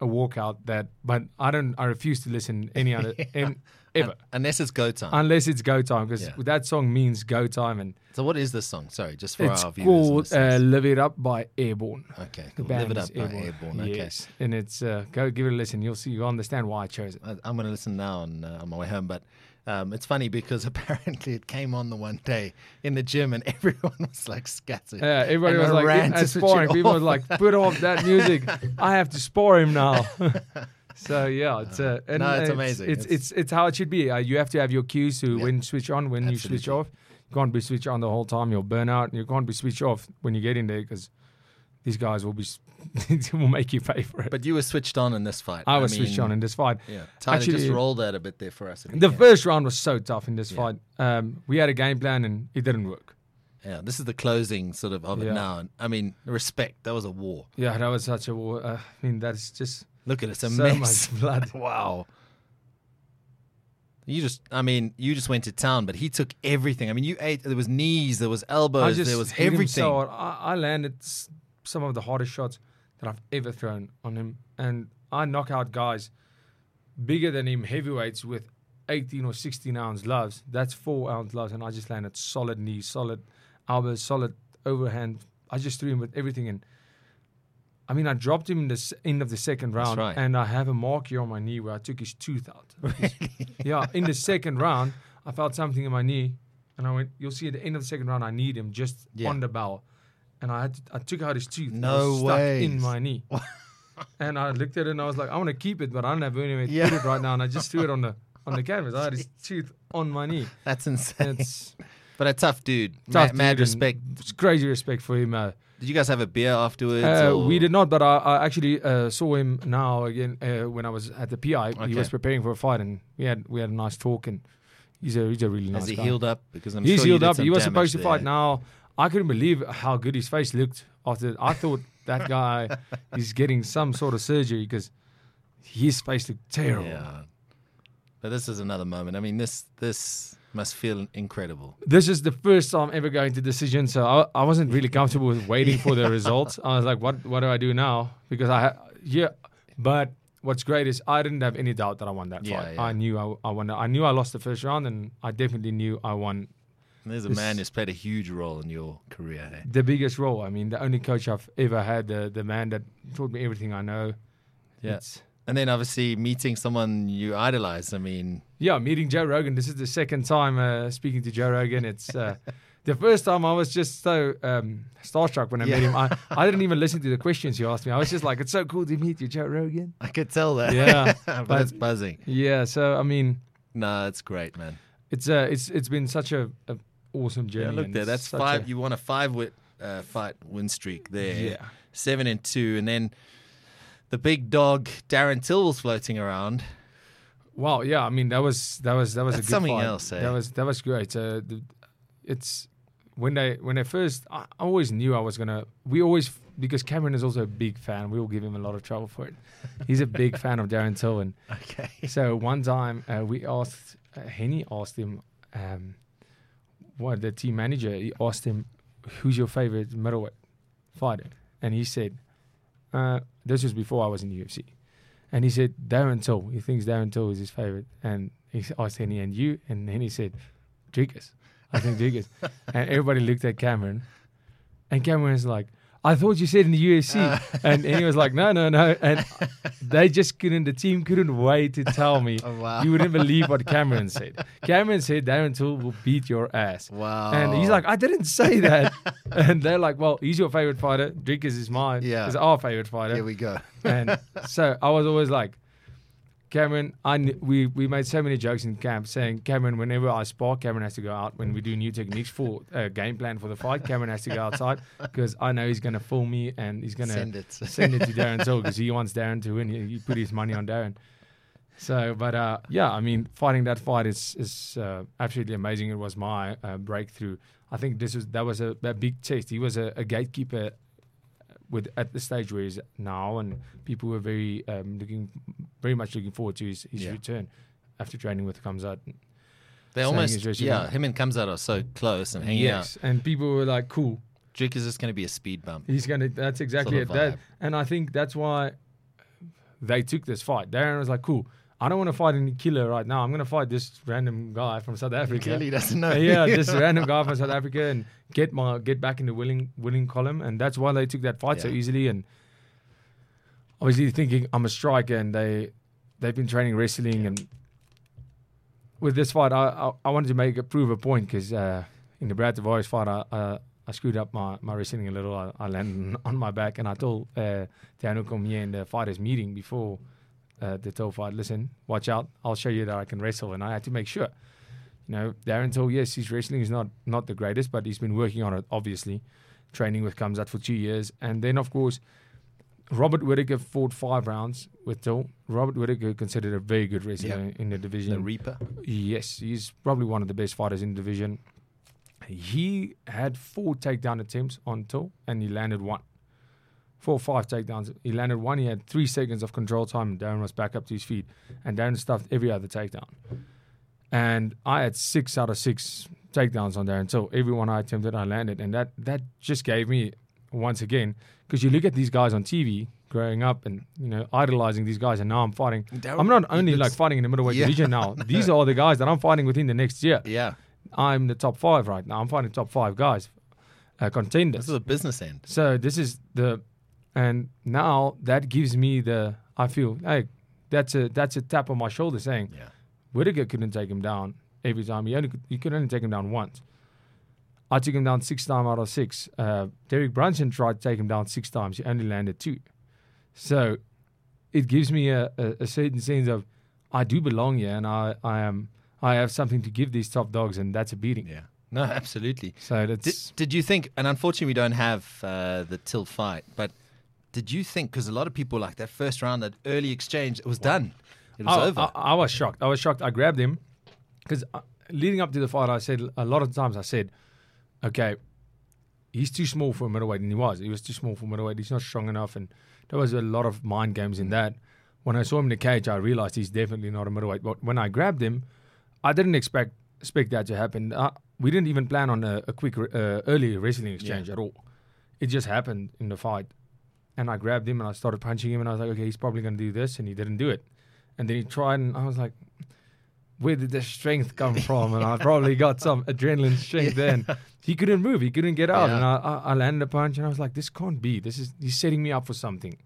a walkout. That, but I don't. I refuse to listen any other in, ever. Unless it's go time. Unless it's go time, because Yeah. that song means go time, and so what is this song? Sorry, just for it's our viewers. called uh, listeners. "Live It Up" by Airborne. Okay, cool. Live it up by Airborne. Okay. Yes, and it's uh, go give it a listen. You'll see. You'll understand why I chose it. I- I'm going to listen now on, uh, on my way home. But um, it's funny because apparently it came on the one day in the gym and everyone was like scattered. Yeah, everybody And was like ran to sparring. People was like, "Put off that music. I have to spar him now." So yeah, it's uh, and No, it's uh, amazing. It's, It's- it's it's how it should be. Uh, you have to have your cues to Yeah. when switch on, when you switch off. You can't be switch on the whole time. You'll burn out. And You can't be switch off when you get in there because these guys will be will make you pay for it. But you were switched on in this fight. I was switched mean, on in this fight. Yeah, Tyler, just Actually- roll that a bit there for us. The first round was so tough in this Yeah. fight. Um, we had a game plan and it didn't work. yeah, this is the closing sort of of it now. I mean, respect. That was a war. Yeah, that was such a war. Uh, I mean, that's just Look at it, it's a so mess. much blood. Wow. You just, I mean, you just went to town, but he took everything. I mean, you ate. There was knees, there was elbows, there was everything. so. I, I landed some of the hardest shots that I've ever thrown on him, and I knock out guys bigger than him, heavyweights with 18 or 16 ounce gloves. That's four ounce gloves, and I just landed solid knees, solid elbows, solid overhand. I just threw him with everything, and I mean, I dropped him in the s- end of the second round, right. and I have a mark here on my knee where I took his tooth out. yeah, in the second round, I felt something in my knee, and I went. You'll see at the end of the second round, I need him just Yeah. on the bell, and I had to, I took out his tooth. No stuck in my knee. and I looked at it and I was like, I want to keep it, but I don't have anywhere to Yeah. put it right now. And I just threw it on the on the canvas. I had his tooth on my knee. That's insane. It's but a tough dude. tough. Ma- mad dude, and respect. It's crazy respect for him. Uh, Did you guys have a beer afterwards? uh, we did not, but I, I actually uh, saw him now again uh, when I was at the PI. Okay. He was preparing for a fight, and we had we had a nice talk. And he's a he's a really nice Has he guy. healed up? Because I'm he's sure healed up. He was supposed to fight now. I couldn't believe how good his face looked after. I thought that guy is getting some sort of surgery because his face looked terrible. Yeah. But this is another moment. I mean, this this must feel incredible. This is the first time ever going to decision, so I, I wasn't really comfortable with waiting for the results. I was like, what what do I do now? Because I ha- yeah, but what's great is I didn't have any doubt that I won that Yeah, fight. yeah. I knew I, I won. I knew I lost the first round, and I definitely knew I won And there's a This- man who's played a huge role in your career. Hey? the biggest role. I mean, the only coach I've ever had, the the man that taught me everything I know. Yeah. It's- And then obviously meeting someone you idolize. I mean, yeah, meeting Joe Rogan. This is the second time uh, speaking to Joe Rogan. It's uh, the first time I was just so um, starstruck when I met him. I, I didn't even listen to the questions he asked me. I was just like, it's so cool to meet you, Joe Rogan. I could tell that. Yeah, but, but- it's buzzing. Yeah, so I mean, No, it's great, man. it's uh, it's it's been such a, a awesome journey. Yeah, look there. That's five. a- you won a five with uh, fight win streak there. Yeah. Seven and two, and then the big dog Darren Till was floating around. Well, yeah, I mean that was that was that was That's a good something fight. else, eh? That was that was great. Uh, the, it's when they when they first, I, I always knew I was gonna. We always because Cameron is also a big fan. We will give him a lot of trouble for it. He's a big fan of Darren Till, and Okay. so one time uh, we asked uh, Henny asked him, um, what the team manager he asked him, who's your favorite middleweight fighter, and he said, uh, this was before I was in the UFC, and he said Darren Till. He thinks Darren Till is his favorite, and he asked Henny and you, and then he said, Dricus. I think Dricus, and everybody looked at Cameron, and Cameron was like. I thought you said in the UFC, uh. and, and he was like, "No, no, no," and they just couldn't. The team couldn't wait to tell me. Oh, wow. You wouldn't believe what Cameron said. Cameron said Darren Till will beat your ass. Wow. And he's like, I didn't say that. and they're like, Well, he's your favorite fighter. Dricus is mine. Yeah. Is our favorite fighter. Here we go. and so I was always like, Cameron, I kn- we we made so many jokes in camp saying Cameron, whenever I spar, Cameron has to go out when we do new techniques for a game plan for the fight. Cameron has to go outside because I know he's going to fool me and he's going to Send it. send it to Darren Till because he wants Darren to win. He, he put his money on Darren. So, but uh, yeah, I mean, fighting that fight is is uh, absolutely amazing. It was my uh, breakthrough. I think this was that was a, a big test. He was a, a gatekeeper with at the stage where he's now, and people were very um, looking, very much looking forward to his, his Yeah. return after training with Khamzat. They almost, yeah, him and Khamzat are so close and hanging Yes, and people were like, "Cool, out. Drake is just going to be a speed bump. He's gonna. That's exactly Sort it. That, and I think that's why they took this fight. Darren was like, "Cool, I don't want to fight any killer right now. I'm gonna fight this random guy from South Africa. Clearly doesn't know. yeah, this random guy from South Africa, and get my get back in the winning winning column. And that's why they took that fight so easily. And obviously thinking I'm a striker, and they they've been training wrestling and. With this fight, I I, I wanted to make a prove a point because uh, in the Brad Tavares fight, I, uh, I screwed up my, my wrestling a little. I, I landed on my back, and I told uh, Daniel Cormier in the fighters meeting before uh, the fight, listen, watch out. I'll show you that I can wrestle, and I had to make sure. You know, Darren told yes, his wrestling is not not the greatest, but he's been working on it. Obviously, training with Khamzat for two years, and then of course. Robert Whittaker fought five rounds with Till. Robert Whittaker considered a very good wrestler Yeah. in the division. The Reaper. Yes, he's probably one of the best fighters in the division. He had four takedown attempts on Till, and he landed one. Four or five takedowns. He landed one. He had three seconds of control time, and Darren was back up to his feet. And Darren stuffed every other takedown. And I had six out of six takedowns on Darren Till. Every one I attempted, I landed. And that, that just gave me, once again, because you look at these guys on TV growing up and, you know, idolizing these guys, and now I'm fighting. Darren- I'm not only like fighting in the middleweight Yeah. division now. These are the guys that I'm fighting within the next year. Yeah. I'm the top five right now. I'm fighting top five guys, uh, contenders. This is a business end. So this is the, and now that gives me the. I feel hey, that's a that's a tap on my shoulder saying Yeah. Whittaker couldn't take him down every time. He only could, he could only take him down once. I took him down six times out of six. Uh, Derek Brunson tried to take him down six times. He only landed two. So it gives me a, a, a certain sense of I do belong here, and I I am I have something to give these top dogs, and that's a beating. Yeah. No, absolutely. So Did, did you think, and unfortunately we don't have uh, the till fight, but did you think, because a lot of people like that first round, that early exchange, it was done. It was I, over. I, I was shocked. I was shocked. I grabbed him because leading up to the fight, I said a lot of times I said, okay, he's too small for a middleweight, and he was. He was too small for middleweight. He's not strong enough, and there was a lot of mind games in that. When I saw him in the cage, I realized he's definitely not a middleweight. But when I grabbed him, I didn't expect expect that to happen. Uh, we didn't even plan on a, a quick uh, early wrestling exchange at all. It just happened in the fight, and I grabbed him and I started punching him, and I was like, okay, he's probably going to do this, and he didn't do it. And then he tried, and I was like, where did the strength come from? And I probably got some adrenaline strength then. He couldn't move. He couldn't get out. Yeah. And I, I, I landed a punch, and I was like, this can't be. This is he's setting me up for something.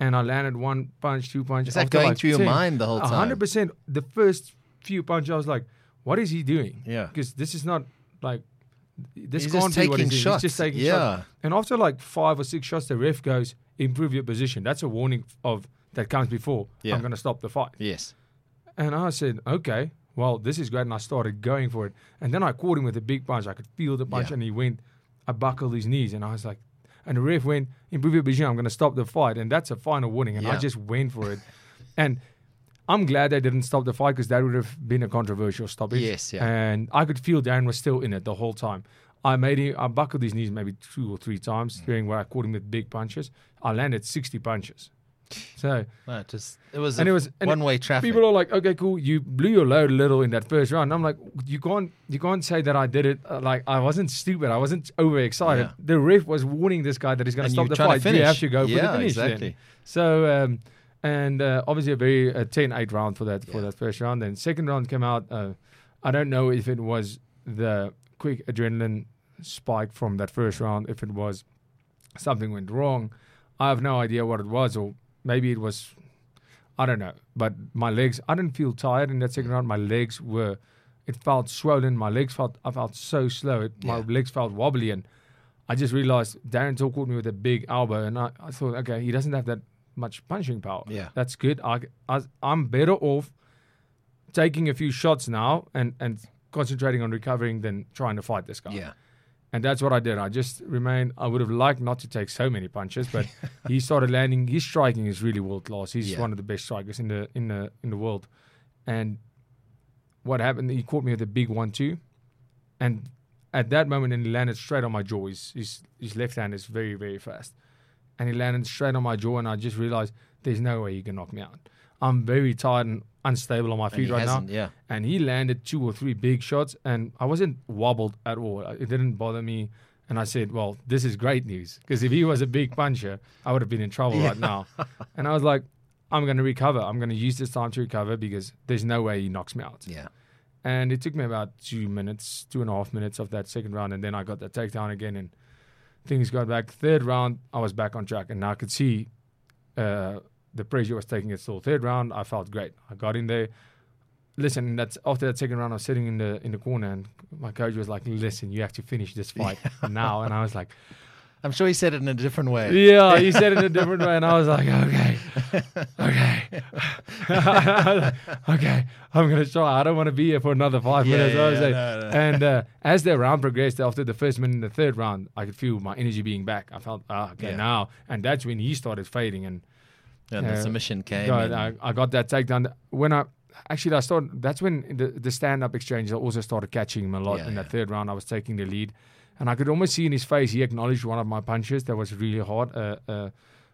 And I landed one punch, two punches. Is that going like through your mind the whole time? hundred percent. The first few punches, I was like, what is he doing? Yeah. Because this is not like this He's can't just be what taking he's doing. shots. He's just taking Yeah. shots. And after like five or six shots, the ref goes, improve your position. That's a warning of that comes before. Yeah. I'm going to stop the fight. Yes. And I said, okay, well, this is great. And I started going for it. And then I caught him with a big punch. I could feel the punch, Yeah. and he went. I buckled his knees, and I was like, and the ref went, improve your position, I'm going to stop the fight. And that's a final warning. And I just went for it. and I'm glad they didn't stop the fight because that would have been a controversial stoppage. Yes, yeah. And I could feel Darren was still in it the whole time. I made him, I buckled his knees maybe two or three times Mm. during where I caught him with big punches. I landed 60 punches. So, No, it just it was and a it was one way traffic. People are like, okay, cool. You blew your load a little in that first round. I'm like, you can't, you can't say that I did it. Uh, like I wasn't stupid. I wasn't overexcited. Yeah. The ref was warning this guy that he's going to stop the fight. You have to go for the finish. then. So, um, and uh, obviously a very a 10-8 round for that for that first round. Then second round came out. Uh, I don't know if it was the quick adrenaline spike from that first round. If it was something went wrong, I have no idea what it was, or maybe it was. I don't know, but my legs. I didn't feel tired in that second mm. round. My legs were. It felt swollen. My legs felt. I felt so slow. It, My legs felt wobbly, and I just realized Darren Till caught me with a big elbow, and I, I thought, okay, he doesn't have that much punching power. Yeah. that's good. I, I I'm better off taking a few shots now and and concentrating on recovering than trying to fight this guy. yeah. And that's what I did. I just remained. I would have liked not to take so many punches, but he started landing. His striking is really world class. He's Yeah. one of the best strikers in the in the in the world. And what happened? He caught me with a big one-two, and at that moment, and he landed straight on my jaw. His his, his left hand is very very fast, and he landed straight on my jaw. And I just realized there's no way he can knock me out. I'm very tired and unstable on my feet right now. Yeah. and he landed two or three big shots and i wasn't wobbled at all. It didn't bother me. And i said well this is great news. Because if he was a big puncher i would have been in trouble right now. And i was like i'm going to recover. I'm going to use this time to recover because there's no way he knocks me out. Yeah. and it took me about two minutes two and a half minutes of that second round and then i got that takedown again and things got back. Third round i was back on track and now i could see uh, the pressure was taking its toll. Third round, I felt great. I got in there. Listen, that's after that second round, I was sitting in the in the corner, and my coach was like, "Listen, you have to finish this fight now." And I was like, I'm sure he said it in a different way. "Yeah." He said it in a different way, and I was like, "Okay, okay, okay, I'm gonna try. I don't want to be here for another five Yeah, minutes." yeah, I was yeah, like- no, no. And uh, as the round progressed, after the first minute and the third round, I could feel my energy being back. I felt, ah, okay, now, and that's when he started fading, and And the Uh, submission came. God, I, I got that takedown. When I actually I started, that's when the, the stand up exchange I also started catching him a lot Yeah, in yeah. that third round. I was taking the lead, and I could almost see in his face he acknowledged one of my punches that was really hard. Uh, uh,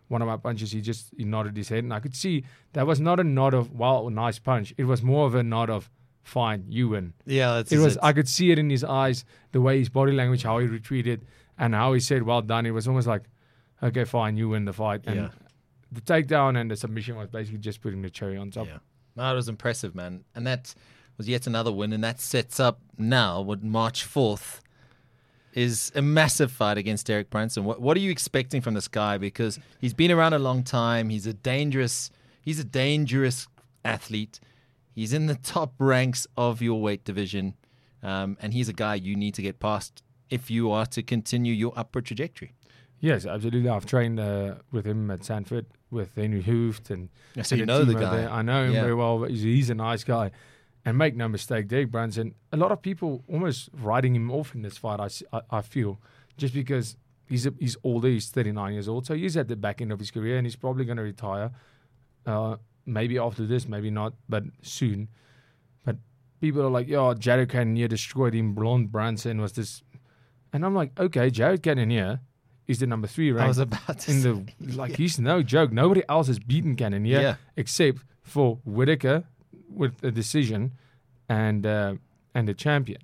one of my punches, he just he nodded his head, and I could see that was not a nod of wow, nice punch. It was more of a nod of fine, you win. yeah, that's It was I could see it in his eyes, the way his body language, how he retreated, and how he said, "Well done." It was almost like, "Okay, fine, you win the fight." And Yeah. The takedown and the submission was basically just putting the cherry on top. Yeah. It was impressive, man. And that was yet another win. And that sets up now what March 4th is a massive fight against Derek Brunson. What, what are you expecting from this guy? Because he's been around a long time. He's a dangerous, he's a dangerous athlete. He's in the top ranks of your weight division. Um, and he's a guy you need to get past if you are to continue your upward trajectory. Yes, absolutely. I've trained uh, with him at Sanford with Henri Hooft and So you know the guy. there. I know him Yeah. very well. He's, he's a nice guy. And make no mistake, Derek Brunson, a lot of people almost writing him off in this fight, I I feel, just because he's a, he's older, he's 39 years old. So he's at the back end of his career and he's probably going to retire. Uh, maybe after this, maybe not, but soon. But people are like, yo, Jared Cannonier destroyed him. Blonde Brunson was this. And I'm like, okay, Jared Cannonier is the number three right? I was about to in say- the like he's no joke. Nobody else has beaten Cannonier Yeah. except for Whittaker with a decision and uh, and the champion.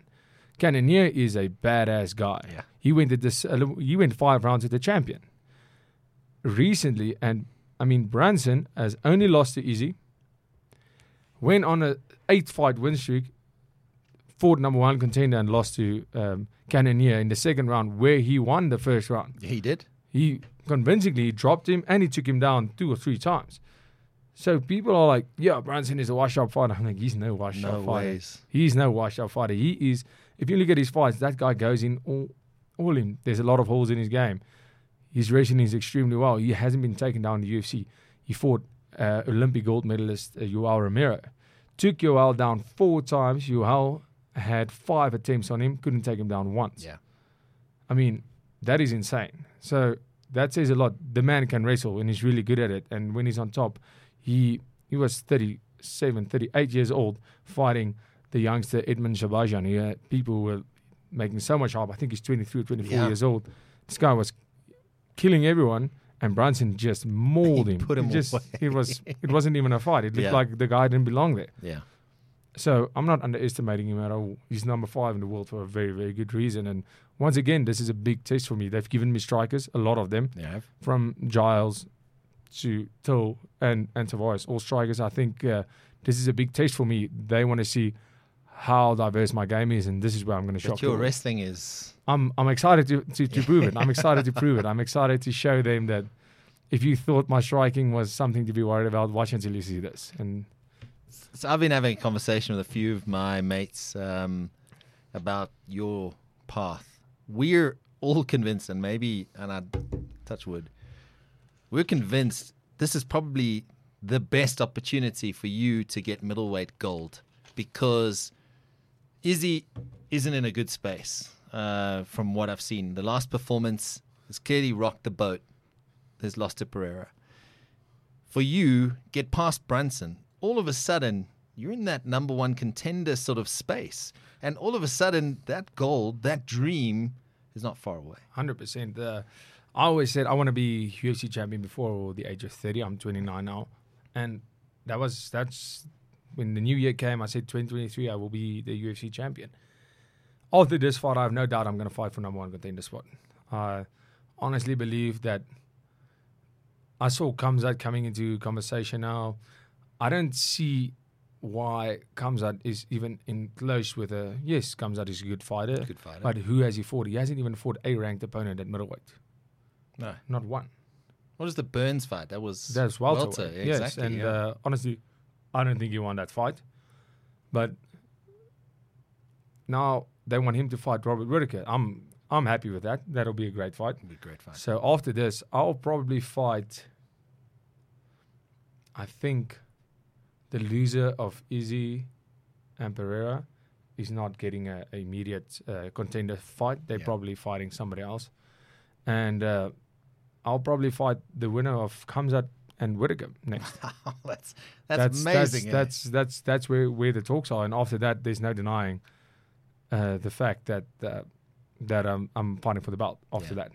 Cannonier is a badass guy. Yeah. He went to this. Uh, he went five rounds with the champion. Recently, and I mean Brunson has only lost to Izzy. Went on a eight fight win streak. Fought number one contender and lost to um, Cannonier in the second round, where he won the first round He did. he convincingly dropped him and he took him down two or three times. So people are like, yeah, Brunson is a washed-up fighter. I'm like, he's no washed-up No fighter. ways. He's no washed-up fighter. He is. If you look at his fights, that guy goes in all, all in. There's a lot of holes in his game. His wrestling is extremely well. He hasn't been taken down in the UFC. He fought uh, Olympic gold medalist uh, Yoel Romero. Took Yoel down four times. Yoel had five attempts on him, couldn't take him down once. Yeah. I mean, that is insane. So that says a lot. The man can wrestle and he's really good at it. And when he's on top, he he was 37, 38 years old fighting the youngster Edmen Shahbazyan. He had people were making so much hype. I think he's 23 or 24 Yeah. years old. This guy was killing everyone. And Brunson just mauled He him. put him it just away. it was it wasn't even a fight. It looked Yeah. like the guy didn't belong there. Yeah. So I'm not underestimating him at all. He's number five in the world for a very, very good reason. And once again, this is a big test for me. They've given me strikers, a lot of them, Yeah. from Giles to Till and, and Tavares, all strikers. I think uh, this is a big test for me. They want to see how diverse my game is, and this is where I'm going to shock your them. wrestling is I'm I'm excited to, to, to prove it. I'm excited to prove it. I'm excited to show them that if you thought my striking was something to be worried about, watch until you see this. And So I've been having a conversation with a few of my mates um, about your path. We're all convinced, and maybe, and I touch wood, we're convinced this is probably the best opportunity for you to get middleweight gold because Izzy isn't in a good space uh, from what I've seen. The last performance has clearly rocked the boat. There's lost to Pereira for you get past Brunson, all of a sudden you're in that number one contender sort of space. And all of a sudden that goal, that dream is not far away. Hundred percent. Uh, I always said I want to be UFC champion before the age of thirty. I'm 29 now, and that was that's when the new year came. I said 2023 I will be the UFC champion. After this fight, I have no doubt I'm going to fight for number one contender spot. I honestly believe that. I saw Khamzat coming into conversation now. I don't see why Khamzat is even in close with a yes. Khamzat is a good fighter. Good fighter. But who has he fought? He hasn't even fought a ranked opponent at middleweight. no. Not one. What is the Burns fight? That was That's welterweight. welter. yes, Exactly. and yeah. uh, honestly, I don't think he won that fight. But now they want him to fight Robert Whittaker. I'm I'm happy with that. That'll be a great fight. It'd be a great fight. So after this, I'll probably fight. I think the loser of Izzy and Pereira is not getting a, a immediate uh, contender fight. They're Yeah. probably fighting somebody else, and uh, I'll probably fight the winner of Khamzat and Whittaker next. that's, that's amazing. eh? That's that's that's where, where the talks are, and after that, there's no denying uh, the fact that uh, that um, I'm fighting for the belt. After Yeah. that,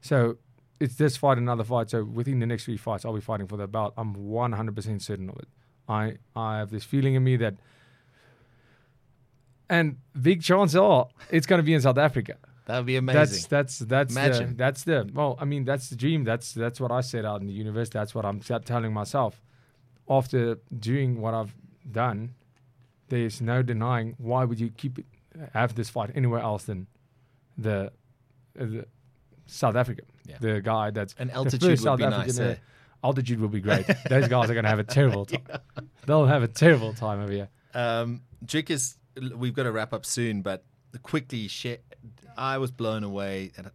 so it's this fight, another fight. So within the next three fights, I'll be fighting for the belt. I'm 100% certain of it. I I have this feeling in me that, and big chance are it's going to be in South Africa. that would be amazing. that's that's the, Imagine. that's the well. I mean, that's the dream. That's that's what I set out in the universe. That's what I'm telling myself. After doing what I've done, there's no denying. Why would you keep it, have this fight anywhere else than the, uh, the South Africa? Yeah. The guy that's An the altitude first would South be African, nice. eh? Altitude will be great. Those guys are going to have a terrible time. They'll have a terrible time over here. Um, Drake is. We've got to wrap up soon, but quickly, share, I was blown away. And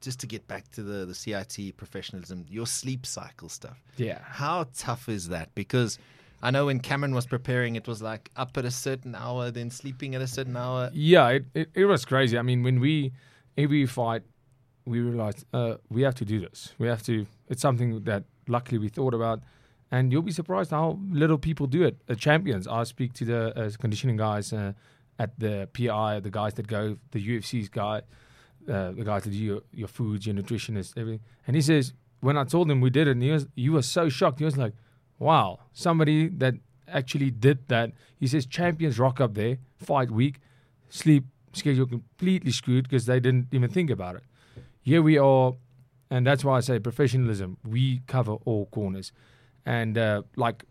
just to get back to the the CIT professionalism, your sleep cycle stuff. Yeah. How tough is that? Because I know when Cameron was preparing, it was like up at a certain hour, then sleeping at a certain hour. Yeah, it, it, it was crazy. I mean, when we every fight, we realized uh, we have to do this. We have to. It's something that luckily we thought about, and you'll be surprised how little people do it. The champions. I speak to the uh, conditioning guys uh, at the PI, the guys that go, the UFC's guy, uh, the guys that do your, your foods, your nutritionists, everything. And he says, when I told him we did it, and he was, you were so shocked. He was like, wow, somebody that actually did that. He says champions rock up there, fight week, sleep schedule completely screwed because they didn't even think about it. Here we are, and that's why I say professionalism. We cover all corners, and uh, like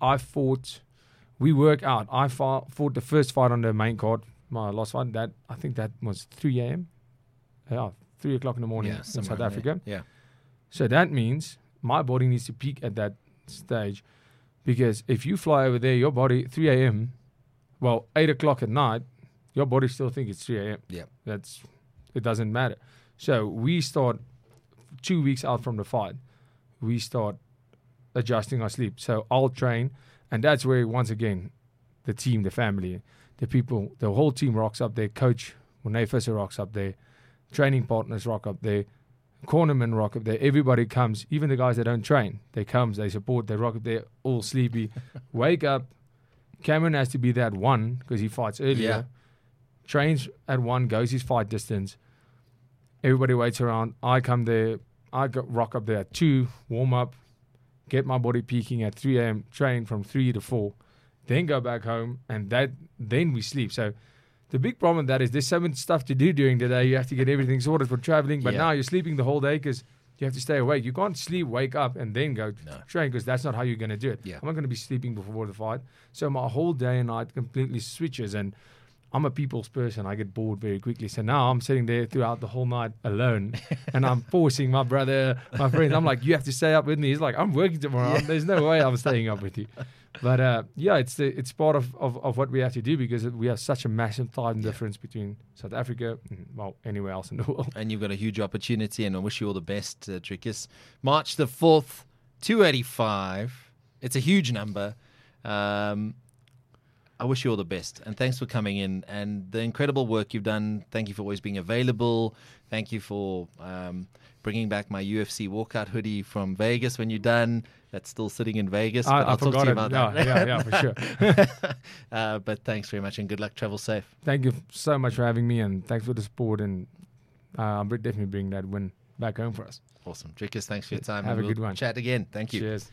I fought, we work out. I fought, fought the first fight on the main card, my last fight. That I think that was three a.m. Yeah, three o'clock in the morning in somewhere South. Africa. Yeah. So that means my body needs to peak at that stage. Because if you fly over there, your body, 3 a.m., well, 8 o'clock at night, your body still thinks it's 3 a.m. Yeah. That's, it doesn't matter. So we start two weeks out from the fight, we start adjusting our sleep. So I'll train. And that's where, once again, the team, the family, the people, the whole team rocks up there. Coach Morné rocks up there. training partners rock up there, cornermen rock up there. Everybody comes, even the guys that don't train. They comes, they support, they rock up there, all sleepy. Wake up. Cameron has to be there at one because he fights earlier. Yeah. Trains at one, goes his fight distance. Everybody waits around. I come there. I go, rock up there at two, warm up, get my body peaking at 3 a.m. Train from three to four, then go back home, and that then we sleep. So the big problem with that is there's so much stuff to do during the day. You have to get everything sorted for traveling, but Yeah. now you're sleeping the whole day because you have to stay awake. You can't sleep, wake up, and then go No. train because that's not how you're going to do it. Yeah. I'm not going to be sleeping before the fight. So my whole day and night completely switches. And I'm a people's person. I get bored very quickly. So now I'm sitting there throughout the whole night alone and I'm forcing my brother, my friends. I'm like, you have to stay up with me. He's like, I'm working tomorrow. There's no way I'm staying up with you. But uh, yeah, it's the, it's part of, of, of what we have to do because we have such a massive time difference between South Africa and, well, anywhere else in the world. And you've got a huge opportunity, and I wish you all the best, uh, Dricus. March the 4th, 285. It's a huge number. Um, I wish you all the best. And thanks for coming in and the incredible work you've done. Thank you for always being available. Thank you for um, bringing back my UFC walkout hoodie from Vegas when you're done. That's still sitting in Vegas. I, I I'll talk forgot to you it. about that. yeah, yeah, for sure. uh, but thanks very much and good luck. Travel safe. Thank you so much for having me and thanks for the support. And uh, I'm definitely bringing that win back home for us. Awesome. Dricus, thanks for your time. Have a we'll good one. Chat again. Thank you. Cheers.